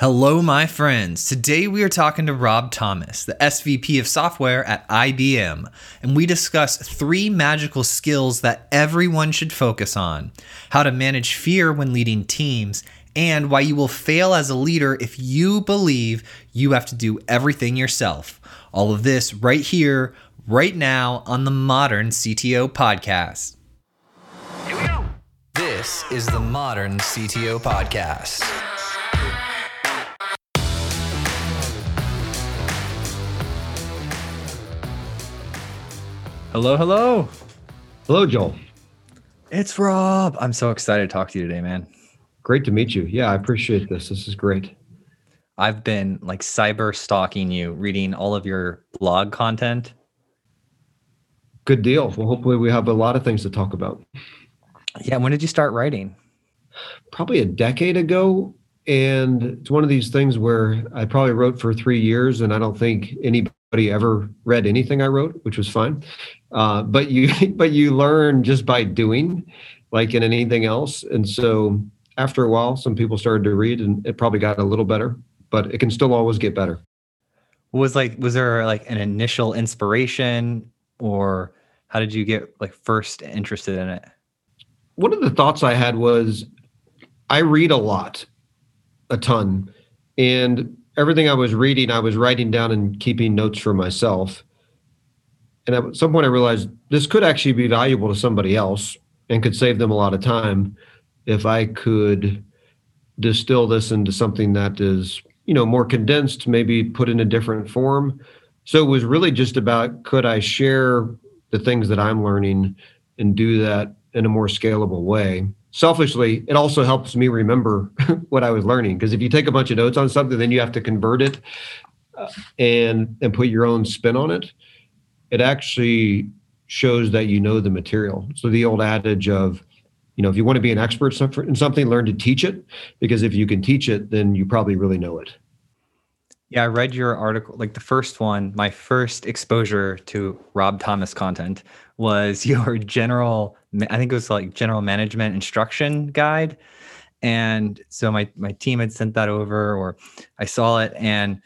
Hello, my friends. Today we are talking to Rob Thomas, the SVP of software at IBM, and we discuss three magical skills that everyone should focus on how to manage fear when leading teams, and why you will fail as a leader if you believe you have to do everything yourself. All of this right here, right now on the Modern CTO Podcast. Here we go. This is the Modern CTO Podcast. Hello, hello. Hello, Joel. It's Rob. I'm so excited to talk to you today, man. Great to meet you. Yeah, I appreciate this. This is great. I've been like cyber stalking you, reading all of your blog content. Good deal. Well, hopefully, we have a lot of things to talk about. Yeah. When did you start writing? Probably a decade ago. And it's one of these things where I probably wrote for three years, and I don't think anybody ever read anything I wrote, which was fine. Uh, but you but you learn just by doing, like in anything else. And so after a while, some people started to read, and it probably got a little better. But it can still always get better. Was like was there like an initial inspiration, or how did you get like first interested in it? One of the thoughts I had was, I read a lot, a ton, and everything I was reading, I was writing down and keeping notes for myself and at some point, I realized this could actually be valuable to somebody else and could save them a lot of time if I could distill this into something that is, you know, more condensed, maybe put in a different form. So it was really just about could I share the things that I'm learning and do that in a more scalable way. Selfishly, it also helps me remember what I was learning because if you take a bunch of notes on something, then you have to convert it uh, and and put your own spin on it it actually shows that you know the material. So the old adage of, you know, if you want to be an expert in something, learn to teach it, because if you can teach it, then you probably really know it. Yeah, I read your article, like the first one, my first exposure to Rob Thomas content was your general, I think it was like general management instruction guide. And so my my team had sent that over or I saw it and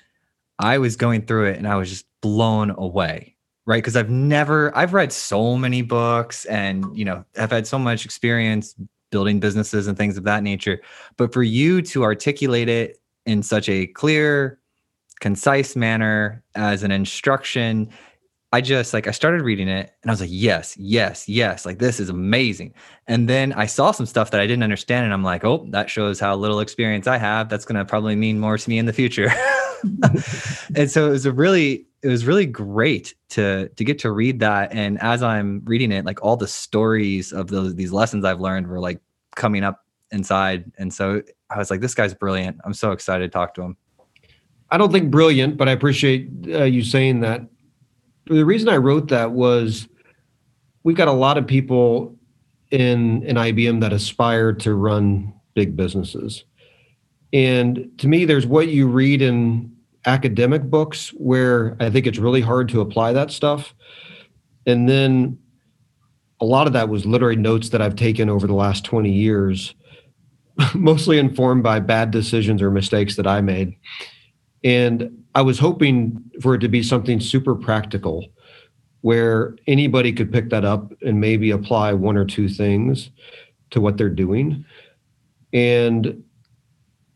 I was going through it and I was just blown away right because i've never i've read so many books and you know i've had so much experience building businesses and things of that nature but for you to articulate it in such a clear concise manner as an instruction i just like i started reading it and i was like yes yes yes like this is amazing. And then i saw some stuff that i didn't understand and i'm like oh that shows how little experience i have. That's to probably mean more to me in the future. And so it was a really it was really great to to get to read that. And as i'm reading it like all the stories of those these lessons i've learned were like coming up inside. And so i was like this guy's brilliant. I'm so excited to talk to him. I don't think brilliant but i appreciate uh, you saying that the reason i wrote that was we've got a lot of people in in ibm that aspire to run big businesses and to me there's what you read in academic books where I think it's really hard to apply that stuff. And then a lot of that was literary notes that I've taken over the last 20 years, mostly informed by bad decisions or mistakes that I made. And I was hoping for it to be something super practical where anybody could pick that up and maybe apply one or two things to what they're doing. And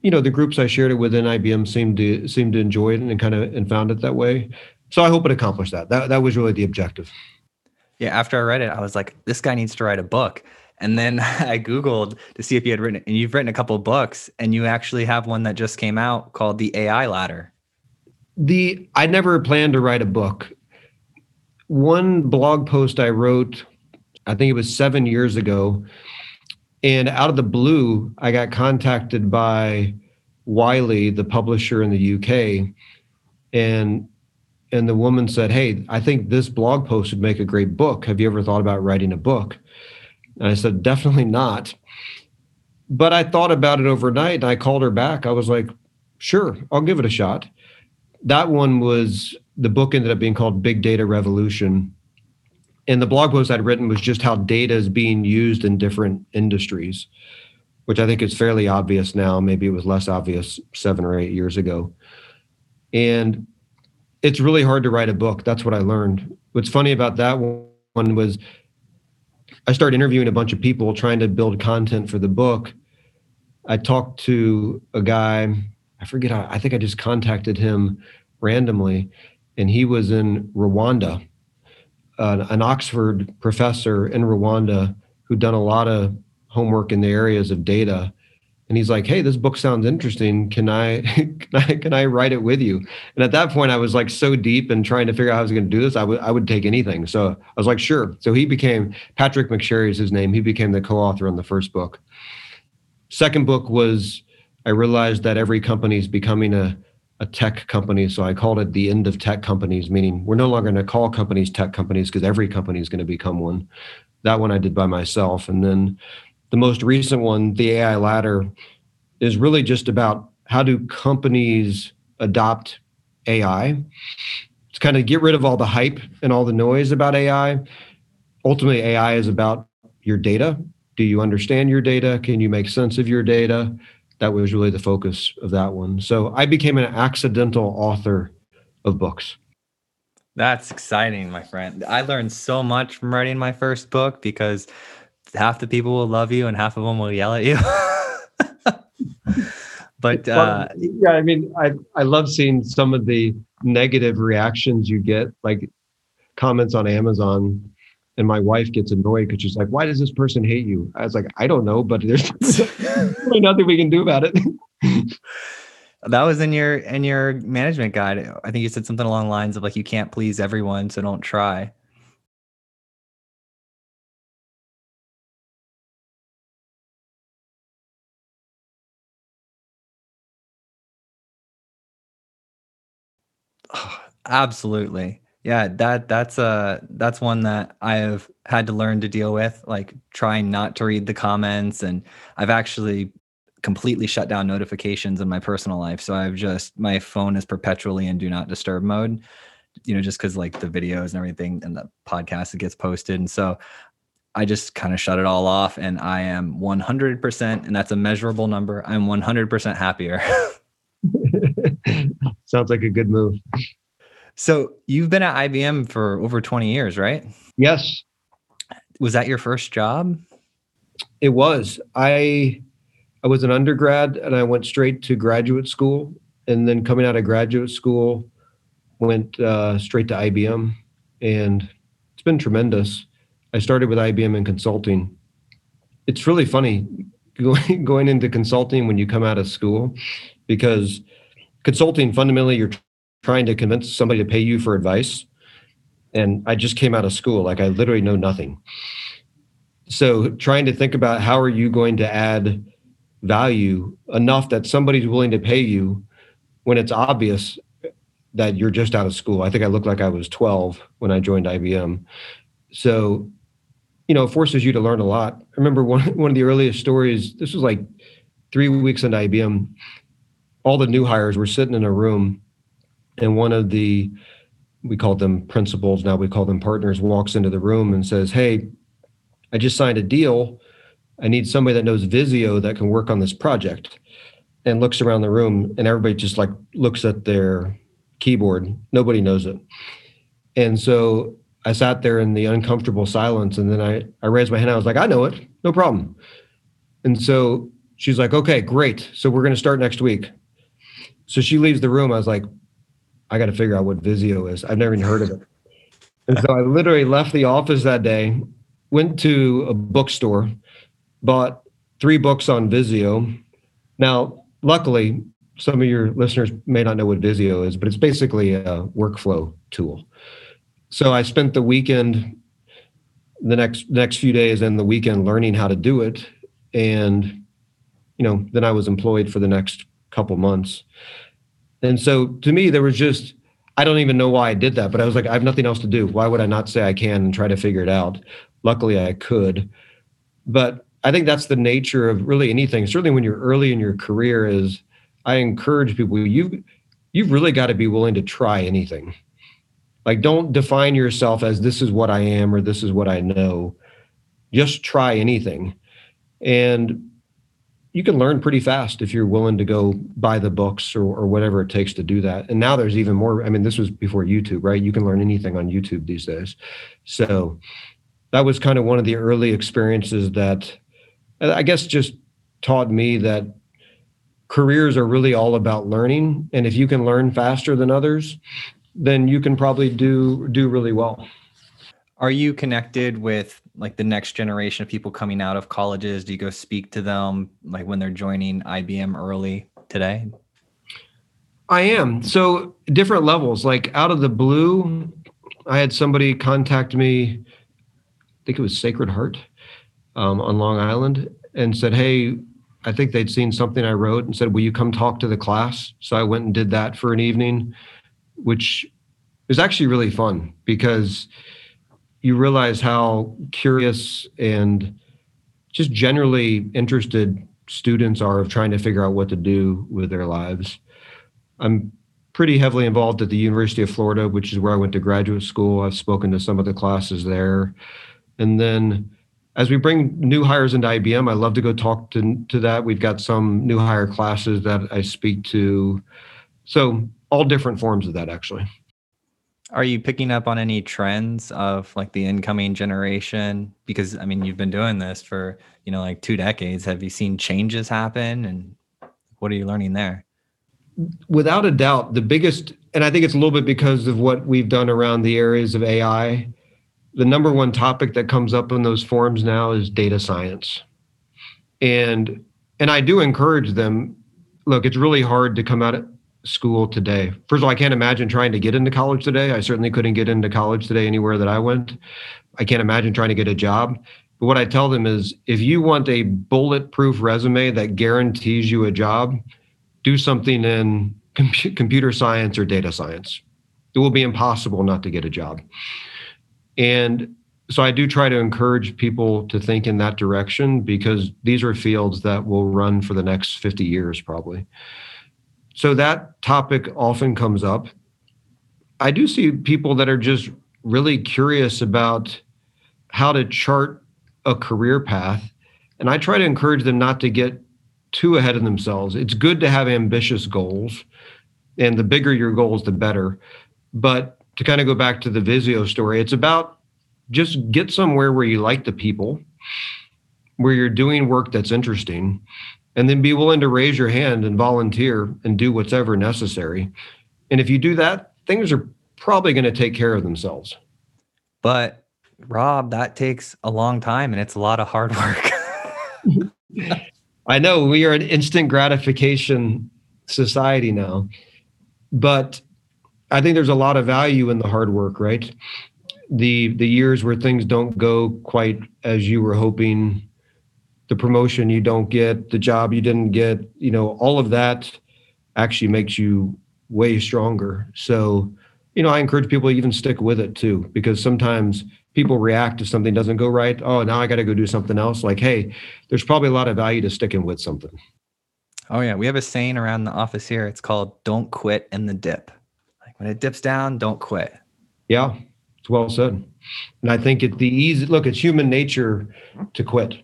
you know the groups I shared it with in IBM seemed to seemed to enjoy it and kind of and found it that way. So I hope it accomplished that. That that was really the objective. Yeah, after I read it, I was like, this guy needs to write a book. And then I Googled to see if you had written it. And you've written a couple books, and you actually have one that just came out called The AI Ladder. The I never planned to write a book. One blog post I wrote, I think it was seven years ago, and out of the blue, I got contacted by Wiley, the publisher in the UK, and and the woman said, "Hey, I think this blog post would make a great book. Have you ever thought about writing a book?" And I said, "Definitely not." But I thought about it overnight, and I called her back. I was like, "Sure, I'll give it a shot." That one was the book ended up being called Big Data Revolution and the blog post I'd written was just how data is being used in different industries. which I think is fairly obvious now. Maybe it was less obvious seven or eight years ago. And it's really hard to write a book. That's what I learned. What's funny about that one was I started interviewing a bunch of people trying to build content for the book. I talked to a guy, I forget, I think I just contacted him randomly, and he was in Rwanda, uh, an Oxford professor in Rwanda who'd done a lot of homework in the areas of data and he's like hey this book sounds interesting. Can i can i can i write it with you? And at that point i was like so deep and trying to figure out how i was going to do this I would I would take anything. So i was like sure. So he became patrick mcsharry is his name he became the co-author on the first book. Second book was i realized that every company is becoming a a tech company so i called it the end of tech companies meaning we're no longer going to call companies tech companies because every company is going to become one that one i did by myself and then the most recent one, the AI ladder, is really just about how do companies adopt AI. It's kind of get rid of all the hype and all the noise about AI. Ultimately, AI is about your data. Do you understand your data? Can you make sense of your data? That was really the focus of that one. So I became an accidental author of books. That's exciting, my friend. I learned so much from writing my first book because half the people will love you and half of them will yell at you. but uh, yeah, I mean, I I love seeing some of the negative reactions you get, like comments on Amazon. And my wife gets annoyed because she's like, "Why does this person hate you?" I was like, "I don't know, but there's really nothing we can do about it." that was in your in your management guide. I think you said something along the lines of like, "You can't please everyone, so don't try." absolutely. Yeah, that that's uh that's one that I have had to learn to deal with, like trying not to read the comments and I've actually completely shut down notifications in my personal life. So I've just my phone is perpetually in do not disturb mode, you know, just cuz like the videos and everything and the podcast that gets posted and so I just kind of shut it all off and I am 100% and that's a measurable number. I'm 100% happier. Sounds like a good move. So you've been at IBM for over 20 years, right? Yes. Was that your first job? It was. I I was an undergrad and I went straight to graduate school and then coming out of graduate school went uh, straight to IBM and it's been tremendous. I started with IBM in consulting. It's really funny going going into consulting when you come out of school because consulting fundamentally you're trying to convince somebody to pay you for advice and i just came out of school like i literally know nothing. So trying to think about how are you going to add value enough that somebody's willing to pay you when it's obvious that you're just out of school. I think i looked like i was 12 when i joined ibm so you know it forces you to learn a lot. I remember one, one of the earliest stories this was like three weeks into ibm all the new hires were sitting in a room and one of the we called them principals now we call them partners walks into the room and says hey i just signed a deal. I need somebody that knows visio that can work on this project. And looks around the room and everybody just like looks at their keyboard. Nobody knows it. And so i sat there in the uncomfortable silence and then i i raised my hand. I was like i know it. No problem. And so she's like okay great. So we're going to start next week. So she leaves the room. I was like I got to figure out what Visio is. I've never even heard of it. And so I literally left the office that day, went to a bookstore, bought three books on Visio. Now, luckily, some of your listeners may not know what Visio is, but it's basically a workflow tool. So I spent the weekend, the next next few days and the weekend learning how to do it. And, you know, then I was employed for the next couple months. And so to me, there was just, I don't even know why I did that, but I was like, I have nothing else to do. Why would I not say I can and try to figure it out? Luckily, I could. But I think that's the nature of really anything. Certainly, when you're early in your career, is I encourage people you you've really got to be willing to try anything. Like, don't define yourself as this is what I am or this is what I know. Just try anything. And you can learn pretty fast if you're willing to go buy the books or, or whatever it takes to do that. And now there's even more. I mean, this was before YouTube, right? You can learn anything on YouTube these days. So that was kind of one of the early experiences that uh, I guess just taught me that careers are really all about learning. And if you can learn faster than others, then you can probably do do really well. Are you connected with like the next generation of people coming out of colleges? Do you go speak to them like when they're joining IBM early today? I am. So different levels. Like out of the blue, I had somebody contact me. I think it was Sacred Heart um, on Long Island, and said, "Hey, I think they'd seen something I wrote and said, "Will you come talk to the class?" So I went and did that for an evening, which was actually really fun because you realize how curious and just generally interested students are of trying to figure out what to do with their lives. I'm pretty heavily involved at the University of Florida, which is where I went to graduate school. I've spoken to some of the classes there. And then as we bring new hires into IBM, I love to go talk to, to that. We've got some new hire classes that I speak to. So all different forms of that actually. Are you picking up on any trends of like the incoming generation? Because I mean, you've been doing this for, you know, like two decades. Have you seen changes happen and what are you learning there? Without a doubt, the biggest, and I think it's a little bit because of what we've done around the areas of AI. The number one topic that comes up in those forums now is data science. And and I do encourage them. Look, it's really hard to come out school today? First of all, I can't imagine trying to get into college today. I certainly couldn't get into college today anywhere that I went. I can't imagine trying to get a job. But what I tell them is if you want a bulletproof resume that guarantees you a job, do something in com- computer science or data science. It will be impossible not to get a job. And so I do try to encourage people to think in that direction because these are fields that will run for the next 50 years probably. So that topic often comes up. I do see people that are just really curious about how to chart a career path. And I try to encourage them not to get too ahead of themselves. It's good to have ambitious goals, and the bigger your goals, the better. But to kind of go back to the Visio story, it's about just get somewhere where you like the people, where you're doing work that's interesting, and then be willing to raise your hand and volunteer and do whatever necessary. And if you do that, things are probably going to take care of themselves. But Rob, that takes a long time and it's a lot of hard work. I know we are an instant gratification society now, but I think there's a lot of value in the hard work, right? The the years where things don't go quite as you were hoping, the promotion you don't get, the job you didn't get, you know, all of that actually makes you way stronger. So, you know, I encourage people to even stick with it too, because sometimes people react if something doesn't go right. Oh, now I got to go do something else. Like, hey, there's probably a lot of value to sticking with something. Oh yeah, we have a saying around the office here. It's called "Don't quit in the dip." Like when it dips down, don't quit. Yeah, it's well said. And I think it the easy look. It's human nature to quit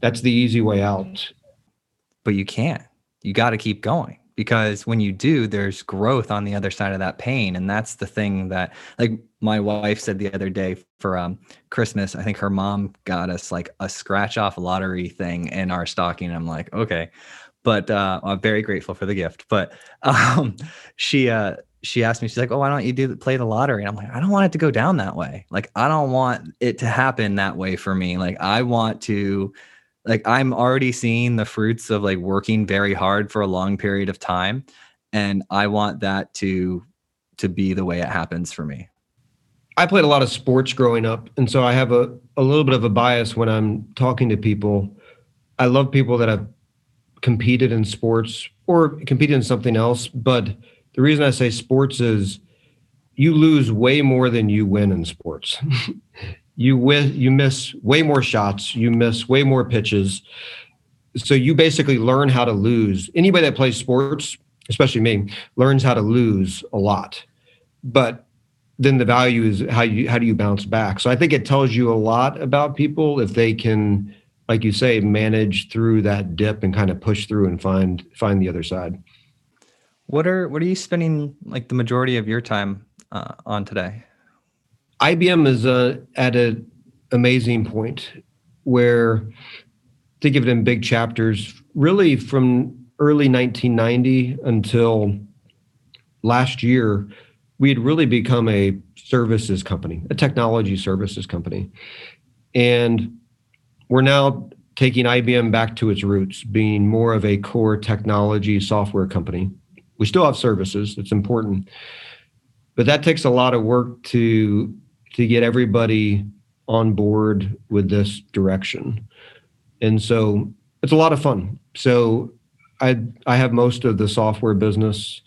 that's the easy way out. But you can't. You got to keep going because when you do, there's growth on the other side of that pain. And that's the thing that, like, my wife said the other day for um, Christmas, I think her mom got us like a scratch off lottery thing in our stocking. I'm like, okay. But uh, I'm very grateful for the gift. But um, she, uh, she asked me, she's like, "Oh, why don't you do play the lottery?" And I'm like, "I don't want it to go down that way. Like, I don't want it to happen that way for me. Like, I want to like i'm already seeing the fruits of like working very hard for a long period of time and i want that to to be the way it happens for me. I played a lot of sports growing up and so i have a, a little bit of a bias when i'm talking to people. I love people that have competed in sports or competed in something else but the reason i say sports is you lose way more than you win in sports you win, you miss way more shots, you miss way more pitches. So you basically learn how to lose. Anybody that plays sports, especially me, learns how to lose a lot. But then the value is how you how do you bounce back. So I think it tells you a lot about people if they can like you say, manage through that dip and kind of push through and find find the other side. What are what are you spending like the majority of your time uh, on today? IBM is uh, at an amazing point where think of it in big chapters. Really, from early 1990 until last year, we had really become a services company, a technology services company, and we're now taking IBM back to its roots, being more of a core technology software company. We still have services; it's important, but that takes a lot of work to to get everybody on board with this direction. And so it's a lot of fun. So I I have most of the software business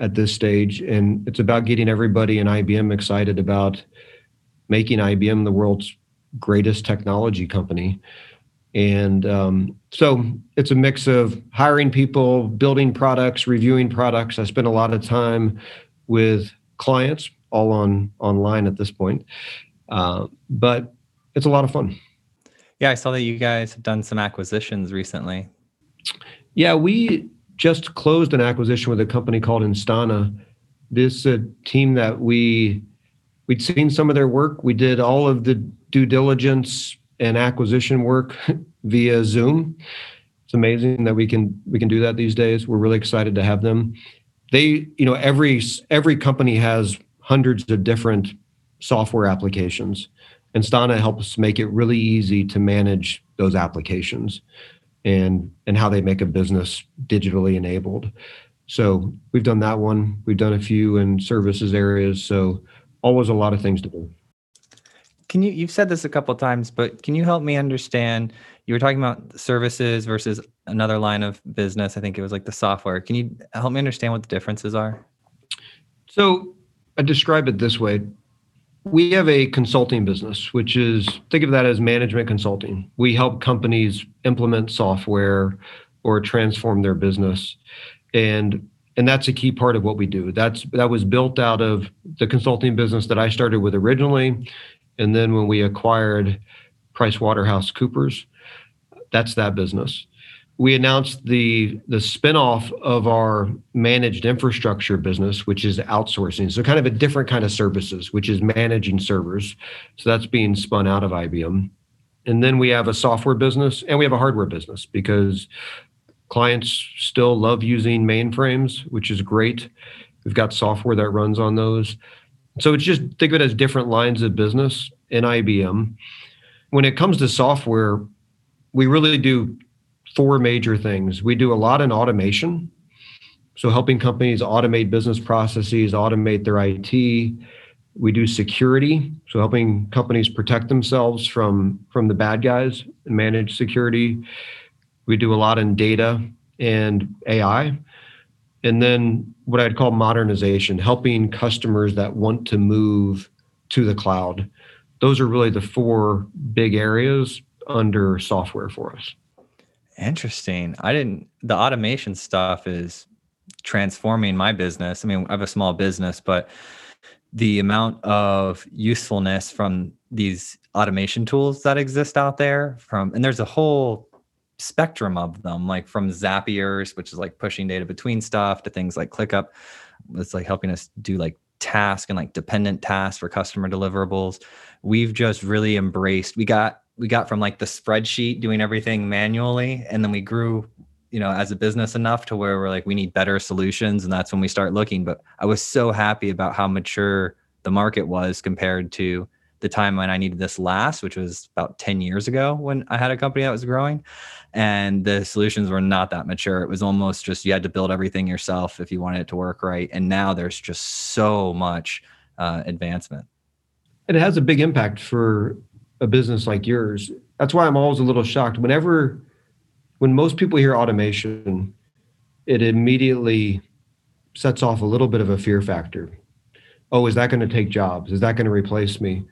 at this stage, and it's about getting everybody in IBM excited about making IBM the world's greatest technology company. And um, so it's a mix of hiring people, building products, reviewing products. I spend a lot of time with clients, all on online at this point, uh, but it's a lot of fun. Yeah, I saw that you guys have done some acquisitions recently. Yeah, we just closed an acquisition with a company called Instana. This a team that we we'd seen some of their work. We did all of the due diligence and acquisition work via Zoom. It's amazing that we can we can do that these days. We're really excited to have them. They, you know, every every company has hundreds of different software applications. Instana helps make it really easy to manage those applications and and how they make a business digitally enabled. So we've done that one. We've done a few in services areas. So always a lot of things to do. Can you you've said this a couple times, but can you help me understand? You were talking about services versus another line of business. I think it was like the software. Can you help me understand what the differences are? So I describe it this way. We have a consulting business, which is think of that as management consulting. We help companies implement software or transform their business. And and that's a key part of what we do. That's that was built out of the consulting business that I started with originally. And then when we acquired Price Waterhouse Coopers, that's that business we announced the the spinoff of our managed infrastructure business, which is outsourcing. So kind of a different kind of services, which is managing servers. So that's being spun out of IBM. And then we have a software business and we have a hardware business because clients still love using mainframes, which is great. We've got software that runs on those. So it's just think of it as different lines of business in IBM. When it comes to software, we really do four major things. We do a lot in automation, so helping companies automate business processes, automate their IT. We do security, so helping companies protect themselves from from the bad guys and manage security. We do a lot in data and AI. And then what I'd call modernization, helping customers that want to move to the cloud. Those are really the four big areas under software for us. Interesting. I didn't, the automation stuff is transforming my business. I mean, I have a small business, but the amount of usefulness from these automation tools that exist out there from, and there's a whole spectrum of them, like from Zapiers, which is like pushing data between stuff to things like ClickUp. It's like helping us do like task and like dependent tasks for customer deliverables. We've just really embraced, we got we got from like the spreadsheet doing everything manually and then we grew you know as a business enough to where we're like we need better solutions and that's when we start looking. But i was so happy about how mature the market was compared to the time when i needed this last which was about 10 years ago when i had a company that was growing. And the solutions were not that mature. It was almost just you had to build everything yourself if you wanted it to work right. And now there's just so much uh, advancement. It has a big impact for a business like yours. That's why I'm always a little shocked whenever when most people hear automation, it immediately sets off a little bit of a fear factor. Oh, is that going to take jobs? Is that going to replace me?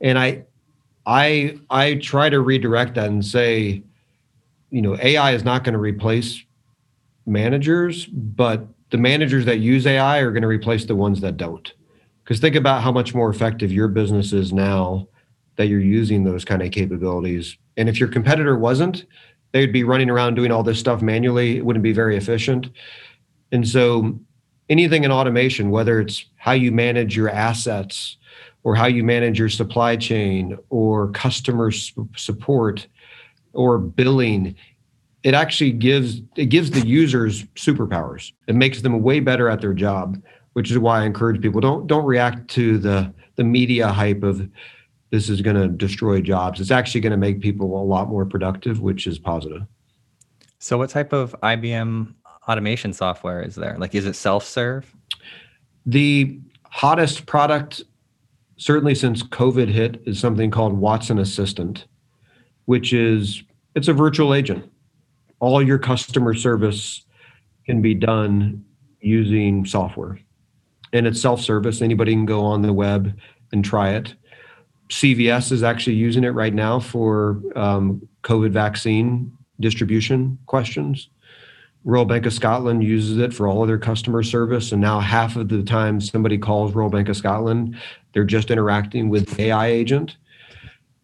And I I I try to redirect that and say, you know, AI is not going to replace managers, but the managers that use AI are going to replace the ones that don't. Because think about how much more effective your business is now that you're using those kind of capabilities. And if your competitor wasn't, they'd be running around doing all this stuff manually. It wouldn't be very efficient. And so anything in automation, whether it's how you manage your assets or how you manage your supply chain or customer support or billing, it actually gives it gives the users superpowers. It makes them way better at their job, which is why I encourage people don't don't react to the the media hype of this is going to destroy jobs. It's actually going to make people a lot more productive, which is positive. So, what type of IBM automation software is there? Like, is it self serve? The hottest product, certainly since COVID hit, is something called Watson Assistant, which is it's a virtual agent. All your customer service can be done using software, and it's self service. Anybody can go on the web and try it. CVS is actually using it right now for um, COVID vaccine distribution questions. Royal Bank of Scotland uses it for all of their customer service. And now half of the time somebody calls Royal Bank of Scotland, they're just interacting with AI agent.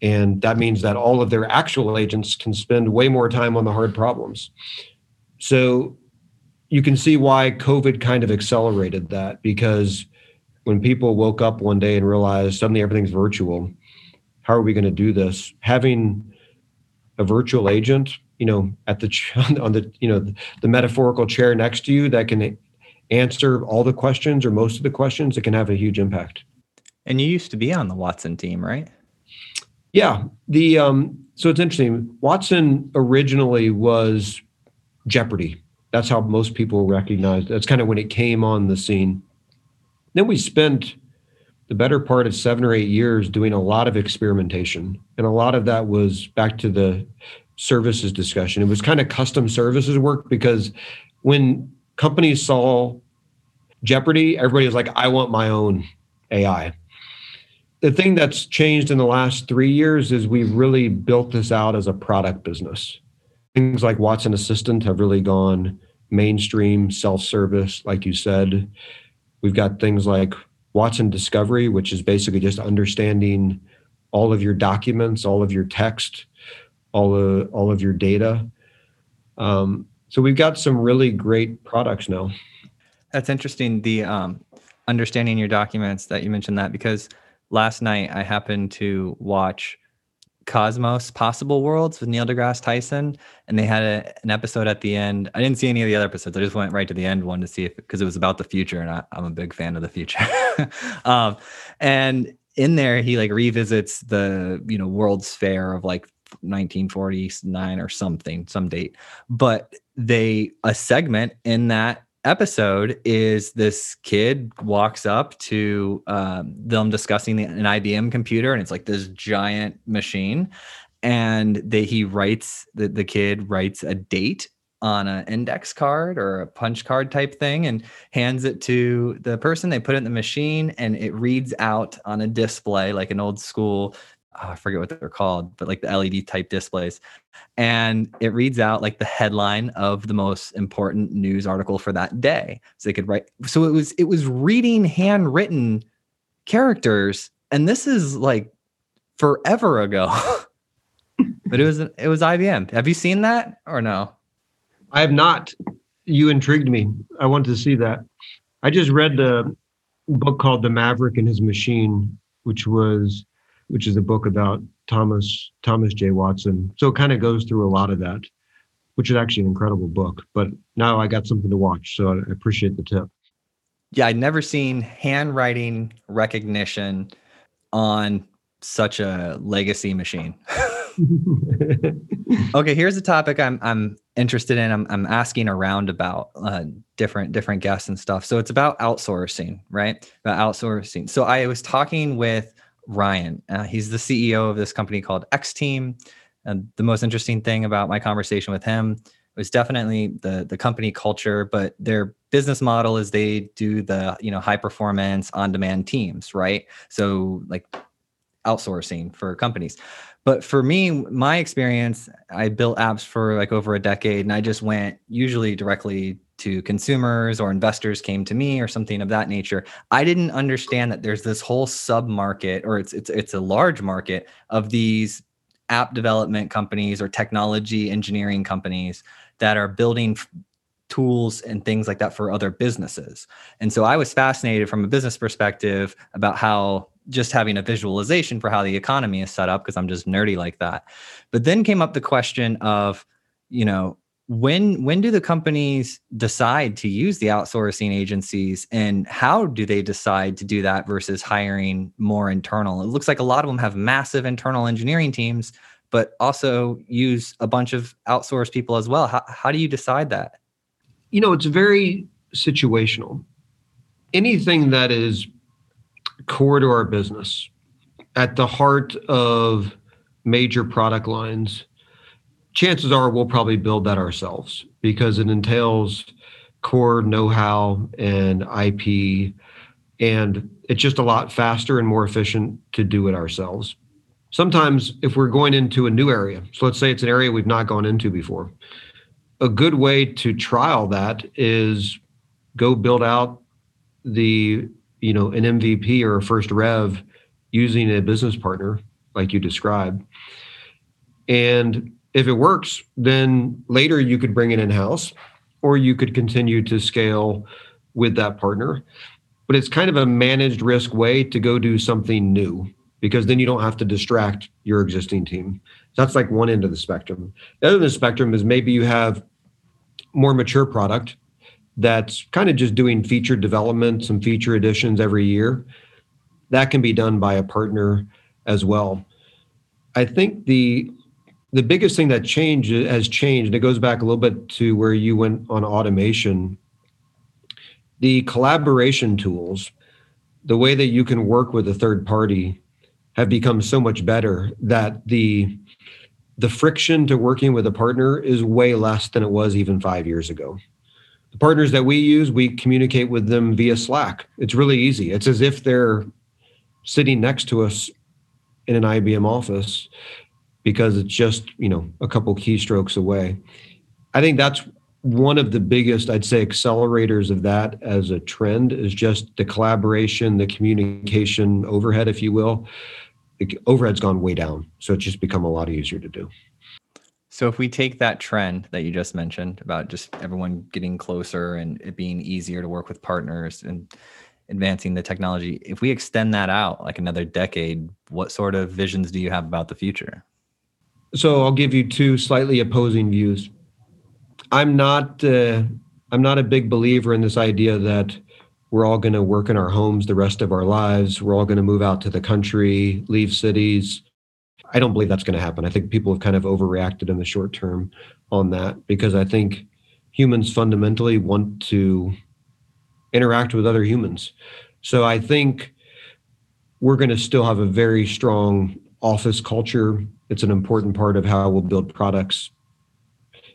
And that means that all of their actual agents can spend way more time on the hard problems. So you can see why COVID kind of accelerated that because when people woke up one day and realized suddenly everything's virtual, how are we going to do this? Having a virtual agent, you know, at the on the you know the metaphorical chair next to you that can answer all the questions or most of the questions, it can have a huge impact. And you used to be on the Watson team, right? Yeah. The um, so it's interesting. Watson originally was Jeopardy. That's how most people recognized. That's kind of when it came on the scene. Then we spent the better part of seven or eight years doing a lot of experimentation. And a lot of that was back to the services discussion. It was kind of custom services work because when companies saw Jeopardy, everybody was like, I want my own AI. The thing that's changed in the last three years is we've really built this out as a product business. Things like Watson Assistant have really gone mainstream, self service, like you said. We've got things like Watson Discovery, which is basically just understanding all of your documents, all of your text, all of all of your data. Um, so we've got some really great products now. That's interesting. The um, understanding your documents that you mentioned that because last night I happened to watch Cosmos Possible Worlds with Neil deGrasse Tyson, and they had a, an episode at the end. I didn't see any of the other episodes. I just went right to the end one to see if because it was about the future, and I, am a big fan of the future. um, and in there, he like revisits the you know World's Fair of like 1949 or something, some date. But they a segment in that episode is this kid walks up to um, them discussing the, an IBM computer, and it's like this giant machine. And he writes the, the kid writes a date on an index card or a punch card type thing and hands it to the person. They put it in the machine and it reads out on a display like an old school oh, I forget what they're called, but like the LED type displays. And it reads out like the headline of the most important news article for that day. So they could write. So it was it was reading handwritten characters, and this is like forever ago. but it was it was IBM. Have you seen that or no? I have not. You intrigued me. I wanted to see that. I just read the book called The Maverick and His Machine, which was which is a book about Thomas Thomas J. Watson. So it kind of goes through a lot of that, which is actually an incredible book. But now I got something to watch, so I appreciate the tip. Yeah, I'd never seen handwriting recognition on such a legacy machine. okay, here's a topic I'm I'm interested in. I'm I'm asking around about uh, different different guests and stuff. So it's about outsourcing, right? About outsourcing. So I was talking with Ryan. Uh, he's the CEO of this company called X Team. And the most interesting thing about my conversation with him was definitely the the company culture, but their business model is they do the you know high performance on demand teams, right? So like outsourcing for companies. But for me, my experience, I built apps for like over a decade, and I just went usually directly to consumers or investors came to me or something of that nature. I didn't understand that there's this whole sub market or it's it's it's a large market of these app development companies or technology engineering companies that are building f- tools and things like that for other businesses. And so I was fascinated from a business perspective about how just having a visualization for how the economy is set up because I'm just nerdy like that. But then came up the question of, you know, when when do the companies decide to use the outsourcing agencies and how do they decide to do that versus hiring more internal? It looks like a lot of them have massive internal engineering teams but also use a bunch of outsourced people as well. How how do you decide that? You know, it's very situational. Anything that is core to our business, at the heart of major product lines, chances are we'll probably build that ourselves because it entails core know-how and IP and it's just a lot faster and more efficient to do it ourselves. Sometimes if we're going into a new area, so let's say it's an area we've not gone into before, a good way to trial that is go build out the, you know, an MVP or a first rev using a business partner like you described. And if it works, then later you could bring it in house or you could continue to scale with that partner. But it's kind of a managed risk way to go do something new because then you don't have to distract your existing team. That's like one end of the spectrum. The other end of the spectrum is maybe you have more mature product that's kind of just doing feature development, some feature additions every year. That can be done by a partner as well. I think the the biggest thing that changed has changed, and it goes back a little bit to where you went on automation. The collaboration tools, the way that you can work with a third party, have become so much better that the the friction to working with a partner is way less than it was even five years ago. The partners that we use, we communicate with them via Slack. It's really easy. It's as if they're sitting next to us in an IBM office because it's just you know a couple keystrokes away. I think that's one of the biggest, I'd say, accelerators of that as a trend is just the collaboration, the communication overhead, if you will. The overhead's gone way down, so it's just become a lot easier to do. So if we take that trend that you just mentioned about just everyone getting closer and it being easier to work with partners and advancing the technology, if we extend that out like another decade, what sort of visions do you have about the future? So I'll give you two slightly opposing views. I'm not uh, I'm not a big believer in this idea that we're all going to work in our homes the rest of our lives. We're all going to move out to the country, leave cities. I don't believe that's going to happen. I think people have kind of overreacted in the short term on that because I think humans fundamentally want to interact with other humans. So I think we're going to still have a very strong office culture it's an important part of how we'll build products,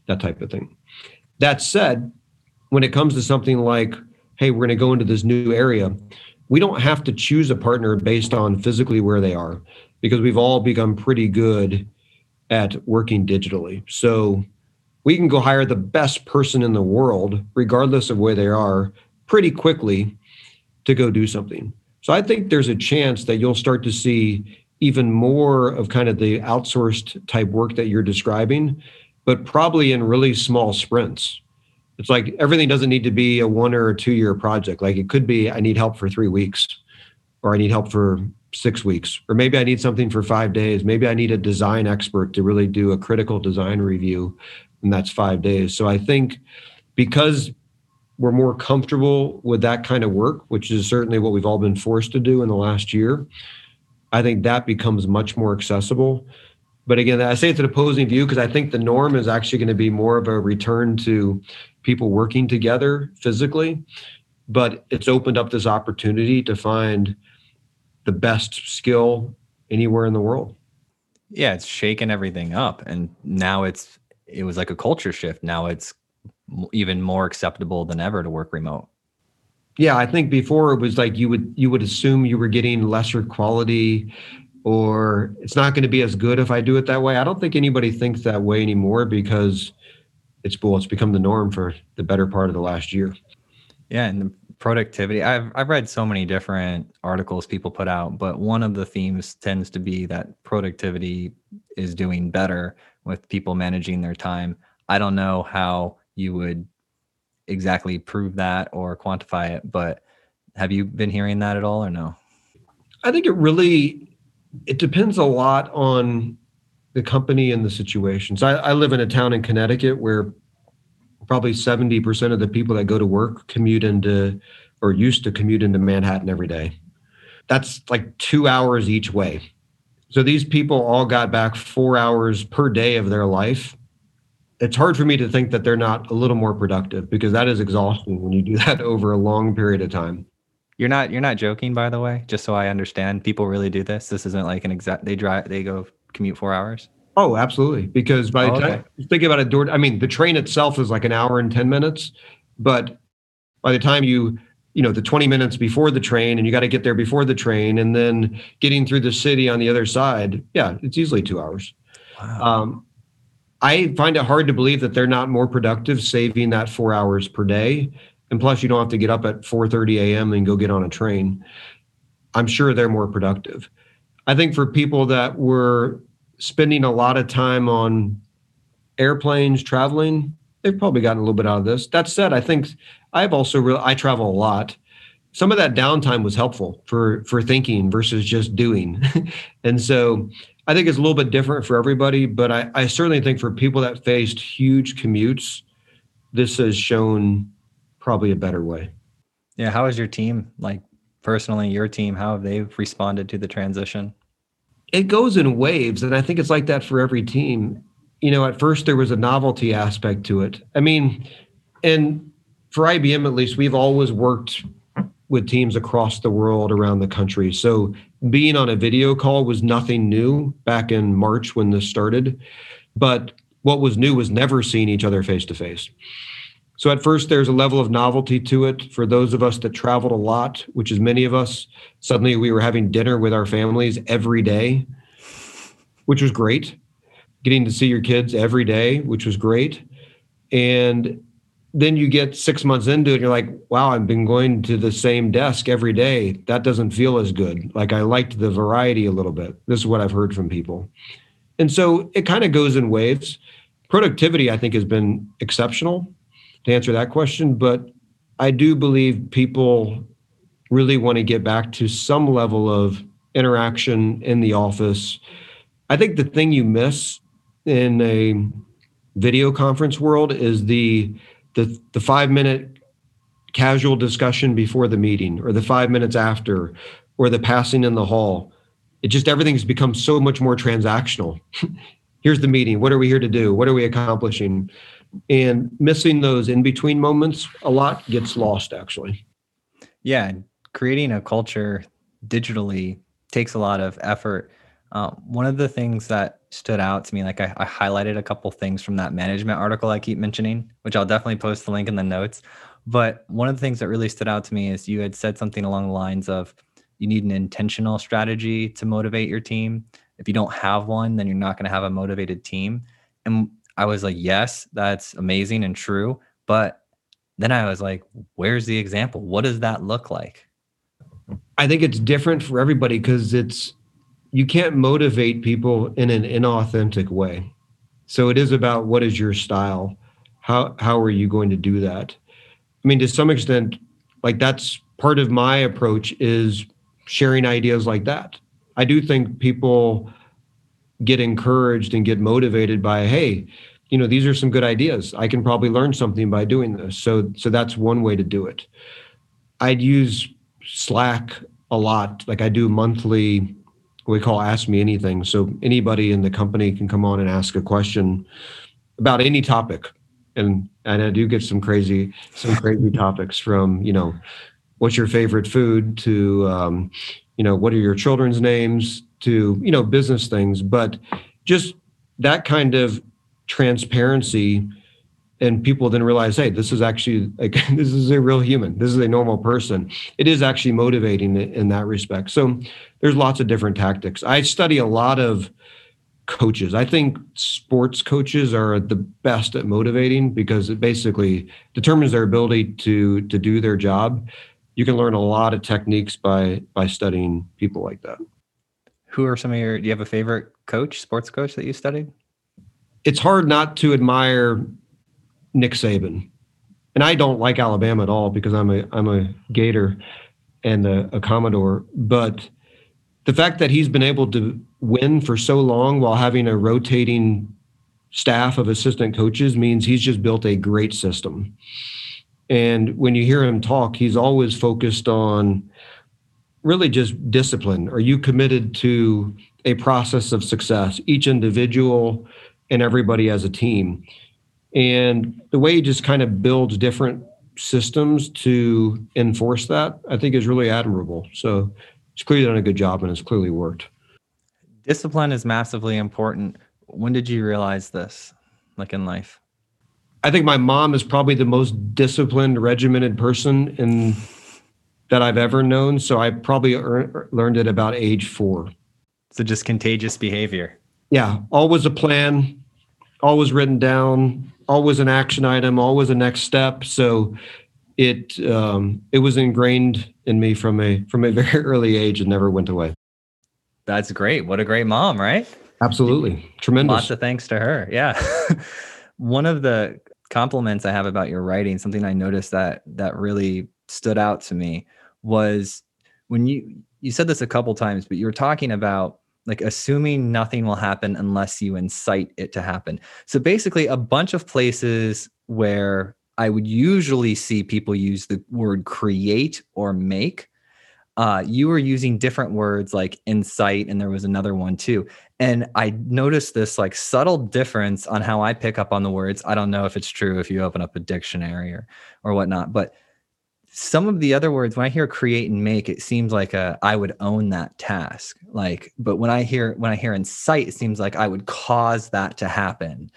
that type of thing. That said, when it comes to something like, hey, we're going to go into this new area, we don't have to choose a partner based on physically where they are because we've all become pretty good at working digitally. So we can go hire the best person in the world, regardless of where they are, pretty quickly to go do something. So I think there's a chance that you'll start to see even more of kind of the outsourced type work that you're describing, but probably in really small sprints. It's like everything doesn't need to be a one or a two year project. Like it could be, I need help for three weeks, or I need help for six weeks, or maybe I need something for five days. Maybe I need a design expert to really do a critical design review, and that's five days. So I think because we're more comfortable with that kind of work, which is certainly what we've all been forced to do in the last year, I think that becomes much more accessible. But again, I say it's an opposing view because I think the norm is actually going to be more of a return to people working together physically. But it's opened up this opportunity to find the best skill anywhere in the world. Yeah, it's shaken everything up. And now it's, it was like a culture shift. Now it's even more acceptable than ever to work remote yeah i think before it was like you would you would assume you were getting lesser quality or it's not going to be as good if i do it that way i don't think anybody thinks that way anymore because it's well, it's become the norm for the better part of the last year. Yeah, and the productivity. I've I've read so many different articles people put out, but one of the themes tends to be that productivity is doing better with people managing their time. I don't know how you would exactly prove that or quantify it, but have you been hearing that at all or no? I think it really it depends a lot on the company and the situations. I, I live in a town in Connecticut where probably 70% of the people that go to work commute into or used to commute into Manhattan every day. That's like two hours each way. So these people all got back four hours per day of their life. It's hard for me to think that they're not a little more productive because that is exhausting when you do that over a long period of time. You're not you're not joking, by the way. Just so I understand, people really do this. This isn't like an exact. They drive. They go commute four hours. Oh, absolutely. Because by the oh, time okay. think about it, door. I mean, the train itself is like an hour and ten minutes, but by the time you you know the 20 minutes before the train and you got to get there before the train and then getting through the city on the other side yeah it's easily two hours wow. um, i find it hard to believe that they're not more productive saving that four hours per day and plus you don't have to get up at 4.30 a.m and go get on a train i'm sure they're more productive i think for people that were spending a lot of time on airplanes traveling they've probably gotten a little bit out of this that said i think I've also real I travel a lot. Some of that downtime was helpful for for thinking versus just doing. and so I think it's a little bit different for everybody, but I, I certainly think for people that faced huge commutes, this has shown probably a better way. Yeah. How is your team like personally, your team? How have they responded to the transition? It goes in waves. And I think it's like that for every team. You know, at first there was a novelty aspect to it. I mean, and for IBM at least, we've always worked with teams across the world around the country. So being on a video call was nothing new back in March when this started. But what was new was never seeing each other face to face. So at first, there's a level of novelty to it for those of us that traveled a lot, which is many of us. Suddenly, we were having dinner with our families every day, which was great. Getting to see your kids every day, which was great. And then you get six months into it and you're like wow i've been going to the same desk every day. That doesn't feel as good. Like i liked the variety a little bit. This is what i've heard from people. And so it kind of goes in waves. Productivity i think has been exceptional to answer that question but i do believe people really want to get back to some level of interaction in the office. I think the thing you miss in a video conference world is the the the five minute casual discussion before the meeting or the five minutes after or the passing in the hall it just everything's become so much more transactional. Here's the meeting. What are we here to do? What are we accomplishing? And missing those in between moments a lot gets lost actually. Yeah creating a culture digitally takes a lot of effort um, one of the things that stood out to me, like I, I, highlighted a couple things from that management article I keep mentioning, which I'll definitely post the link in the notes. But one of the things that really stood out to me is you had said something along the lines of you need an intentional strategy to motivate your team. If you don't have one, then you're not going to have a motivated team. And I was like, yes, that's amazing and true. But then I was like, where's the example? What does that look like? I think it's different for everybody because it's you can't motivate people in an inauthentic way. So it is about what is your style? How how are you going to do that? I mean, to some extent, like that's part of my approach is sharing ideas like that. I do think people get encouraged and get motivated by, hey, you know, these are some good ideas. I can probably learn something by doing this. So so that's one way to do it. I'd use Slack a lot. Like I do monthly we call Ask Me Anything. So anybody in the company can come on and ask a question about any topic. And and I do get some crazy some crazy topics from you know what's your favorite food to um, you know what are your children's names to you know business things, but just that kind of transparency and people then realize hey this is actually like this is a real human this is a normal person it is actually motivating in that respect so there's lots of different tactics i study a lot of coaches. I think sports coaches are the best at motivating because it basically determines their ability to to do their job. You can learn a lot of techniques by by studying people like that. Who are some of your? Do you have a favorite coach, sports coach that you studied? It's hard not to admire Nick Saban, and I don't like Alabama at all because I'm a I'm a Gator and a, a Commodore, but the fact that he's been able to win for so long while having a rotating staff of assistant coaches means he's just built a great system. And when you hear him talk, he's always focused on really just discipline. Are you committed to a process of success, each individual and everybody as a team? And the way he just kind of builds different systems to enforce that, I think is really admirable. So it's clearly done a good job and it's clearly worked. Discipline is massively important. When did you realize this, like in life? I think my mom is probably the most disciplined, regimented person in that I've ever known. So I probably er- learned it about age four. So just contagious behavior. Yeah, always a plan, always written down, always an action item, always a next step. So it um, it was ingrained in me from a from a very early age and never went away. That's great. What a great mom, right? Absolutely. Tremendous. Lots of thanks to her. Yeah. One of the compliments I have about your writing, something I noticed that that really stood out to me was when you you said this a couple times, but you were talking about like assuming nothing will happen unless you incite it to happen. So basically a bunch of places where I would usually see people use the word create or make. Uh, you were using different words like incite, and there was another one too. And I noticed this like subtle difference on how I pick up on the words. I don't know if it's true if you open up a dictionary or or whatnot, but some of the other words when i hear create and make it seems like a i would own that task like but when i hear when i hear incite it seems like i would cause that to happen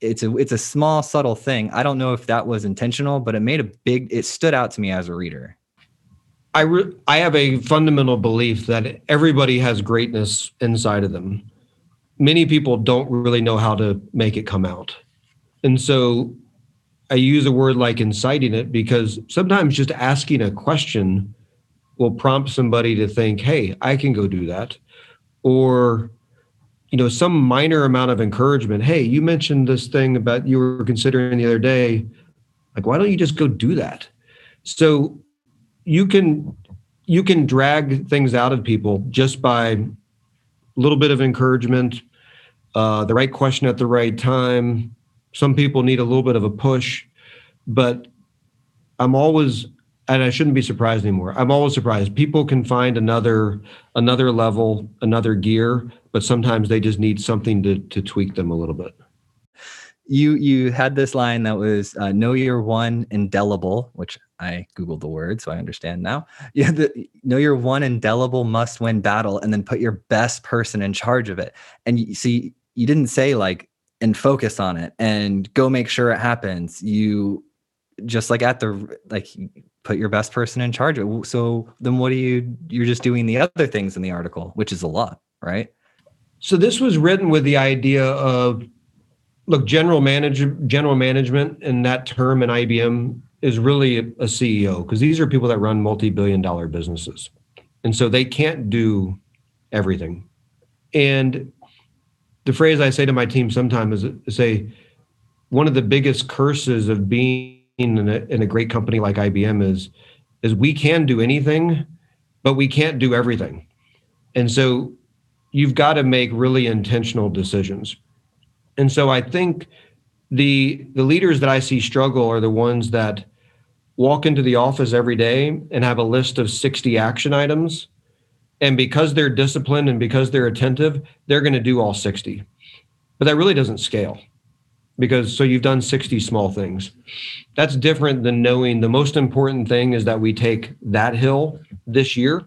it's a it's a small subtle thing. I don't know if that was intentional, but it made a big it stood out to me as a reader. I re- I have a fundamental belief that everybody has greatness inside of them. Many people don't really know how to make it come out. And so I use a word like inciting it because sometimes just asking a question will prompt somebody to think, "Hey, I can go do that." Or you know some minor amount of encouragement. Hey you mentioned this thing about you were considering the other day. Like why don't you just go do that? So you can you can drag things out of people just by a little bit of encouragement uh, the right question at the right time some people need a little bit of a push but i'm always and I shouldn't be surprised anymore. I'm always surprised. People can find another another level, another gear, but sometimes they just need something to to tweak them a little bit. You you had this line that was uh, "Know your one indelible," which I googled the word, so I understand now. Yeah, the, know your one indelible must win battle, and then put your best person in charge of it. And you see, you didn't say like and focus on it and go make sure it happens. You just like at the like put your best person in charge of. so then what do you you're just doing the other things in the article which is a lot right so this was written with the idea of look general manager general management and that term in IBM is really a CEO because these are people that run multi-billion dollar businesses and so they can't do everything and the phrase I say to my team sometimes is say one of the biggest curses of being in a, in a great company like IBM is is we can do anything, but we can't do everything. And so you've got to make really intentional decisions. And so I think the the leaders that I see struggle are the ones that walk into the office every day and have a list of 60 action items. And because they're disciplined and because they're attentive, they're going to do all 60. But that really doesn't scale because so you've done 60 small things. That's different than knowing the most important thing is that we take that hill this year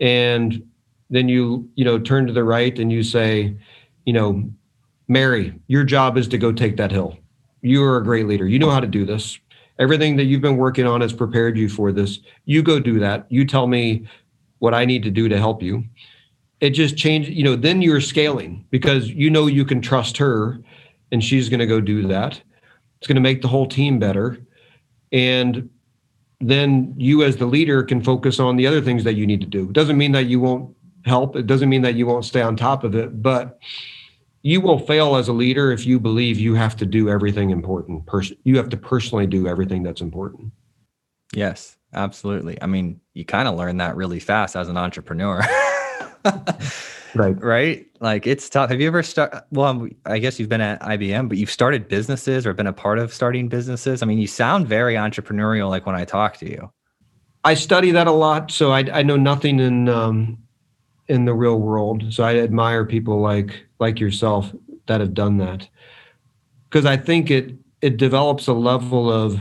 and then you you know turn to the right and you say, you know, Mary, your job is to go take that hill. You are a great leader. You know how to do this. Everything that you've been working on has prepared you for this. You go do that. You tell me what I need to do to help you. it just changed, you know, then you're scaling because you know you can trust her and she's going to go do that. It's going to make the whole team better. And then you as the leader can focus on the other things that you need to do. It doesn't mean that you won't help. It doesn't mean that you won't stay on top of it, but you will fail as a leader if you believe you have to do everything important. Pers- you have to personally do everything that's important. Yes, absolutely. I mean, you kind of learn that really fast as an entrepreneur. right. Right? Like it's tough. Have you ever started? Well, I guess you've been at IBM, but you've started businesses or been a part of starting businesses. I mean, you sound very entrepreneurial like when I talk to you. I study that a lot. So I, I know nothing in, um, in the real world. So I admire people like like yourself that have done that. Because I think it it develops a level of